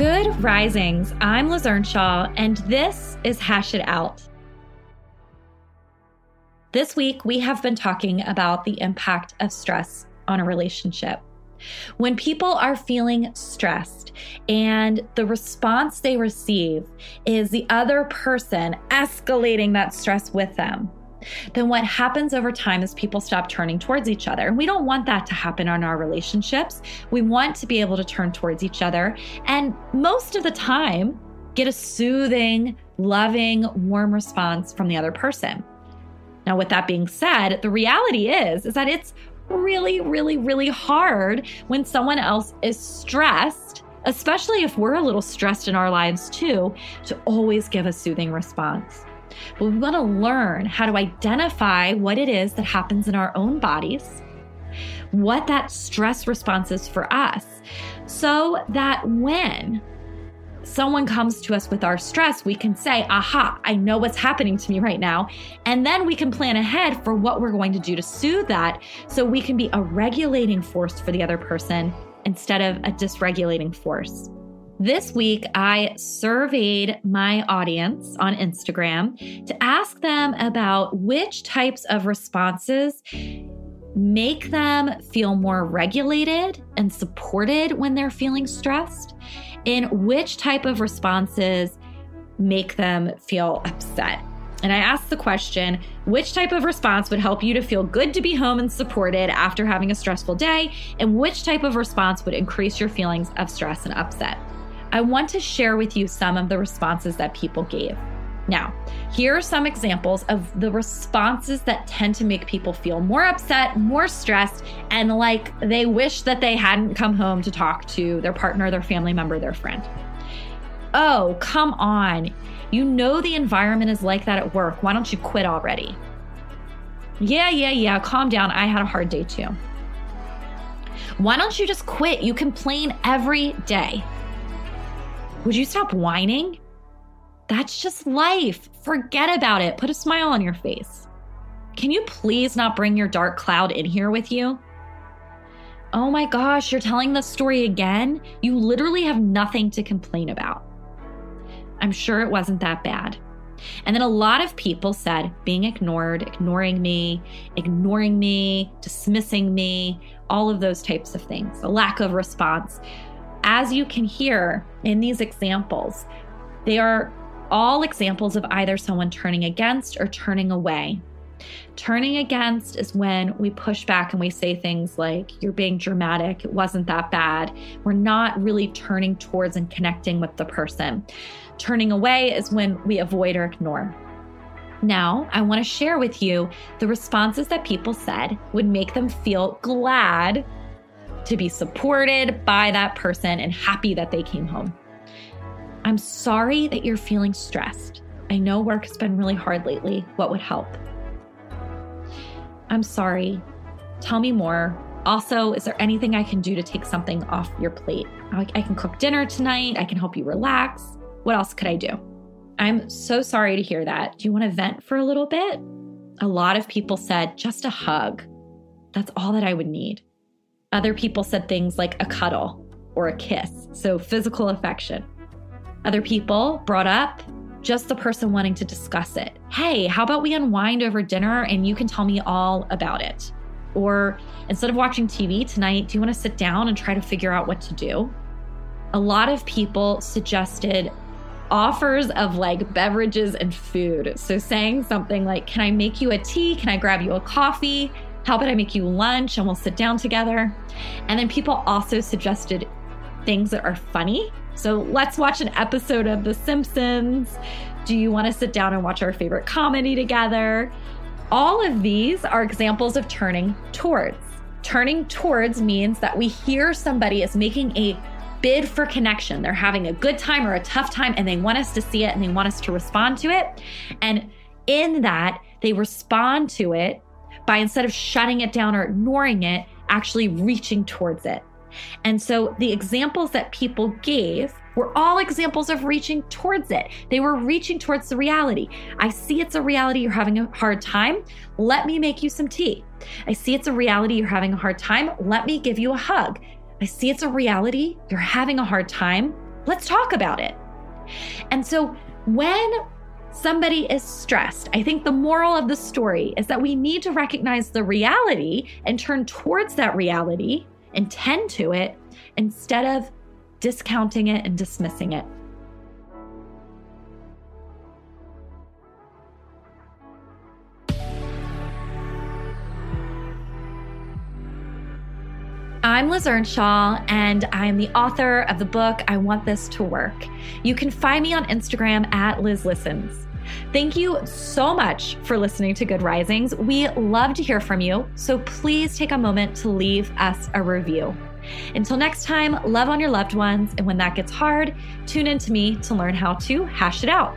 Good risings. I'm Liz Earnshaw, and this is Hash It Out. This week, we have been talking about the impact of stress on a relationship. When people are feeling stressed and the response they receive is the other person escalating that stress with them, then what happens over time is people stop turning towards each other. And we don't want that to happen in our relationships. We want to be able to turn towards each other and most of the time get a soothing, loving, warm response from the other person. Now, with that being said, the reality is is that it's really, really, really hard when someone else is stressed, especially if we're a little stressed in our lives too, to always give a soothing response. But we want to learn how to identify what it is that happens in our own bodies, what that stress response is for us, so that when someone comes to us with our stress, we can say, aha, I know what's happening to me right now. And then we can plan ahead for what we're going to do to soothe that so we can be a regulating force for the other person instead of a dysregulating force. This week, I surveyed my audience on Instagram to ask them about which types of responses make them feel more regulated and supported when they're feeling stressed, and which type of responses make them feel upset. And I asked the question which type of response would help you to feel good to be home and supported after having a stressful day, and which type of response would increase your feelings of stress and upset? I want to share with you some of the responses that people gave. Now, here are some examples of the responses that tend to make people feel more upset, more stressed, and like they wish that they hadn't come home to talk to their partner, their family member, their friend. Oh, come on. You know the environment is like that at work. Why don't you quit already? Yeah, yeah, yeah. Calm down. I had a hard day too. Why don't you just quit? You complain every day. Would you stop whining? That's just life. Forget about it. Put a smile on your face. Can you please not bring your dark cloud in here with you? Oh my gosh, you're telling the story again? You literally have nothing to complain about. I'm sure it wasn't that bad. And then a lot of people said being ignored, ignoring me, ignoring me, dismissing me, all of those types of things, a lack of response as you can hear in these examples, they are all examples of either someone turning against or turning away. Turning against is when we push back and we say things like, You're being dramatic, it wasn't that bad. We're not really turning towards and connecting with the person. Turning away is when we avoid or ignore. Now, I want to share with you the responses that people said would make them feel glad to be supported by that person and happy that they came home. I'm sorry that you're feeling stressed. I know work has been really hard lately. What would help? I'm sorry. Tell me more. Also, is there anything I can do to take something off your plate? I, can cook dinner tonight. I can help you relax. What else could I do? I'm so sorry to hear that. Do you want to vent for a little bit? A lot of people said just a hug. That's all that I would need. Other people said things like a cuddle or a kiss, so physical affection. Other people brought up just the person wanting to discuss it. Hey, how about we unwind over dinner and you can tell me all about it? Or instead of watching TV tonight, do you want to sit down and try to figure out what to do? A lot of people suggested offers of like beverages and food. So saying something like, Can I make you a tea? Can I grab you a coffee? How about I make you lunch and we'll sit down together? And then people also suggested things that are funny. So let's watch an episode of The Simpsons. Do you want to sit down and watch our favorite comedy together? All of these are examples of turning towards. Turning towards means that we hear somebody is making a bid for connection. They're having a good time or a tough time and they want us to see it and they want us to respond to it. And in that, they respond to it by instead of shutting it down or ignoring it, actually reaching towards it. And so the examples that people gave were all examples of reaching towards it. They were reaching towards the reality. I see it's a reality you're having a hard time. Let me make you some tea. I see it's a reality you're having a hard time. Let me give you a hug. I see it's a reality you're having a hard time. Let's talk about it. And so when somebody is stressed, I think the moral of the story is that we need to recognize the reality and turn towards that reality and tend to it instead of discounting it and dismissing it. I'm Liz Earnshaw, and I'm the author of the book I Want This to Work. You can find me on Instagram at Liz Listens. Thank you so much for listening to Good Risings. We love to hear from you, so please take a moment to leave us a review. Until next time, love on your loved ones, and when that gets hard, tune in to me to learn how to hash it out.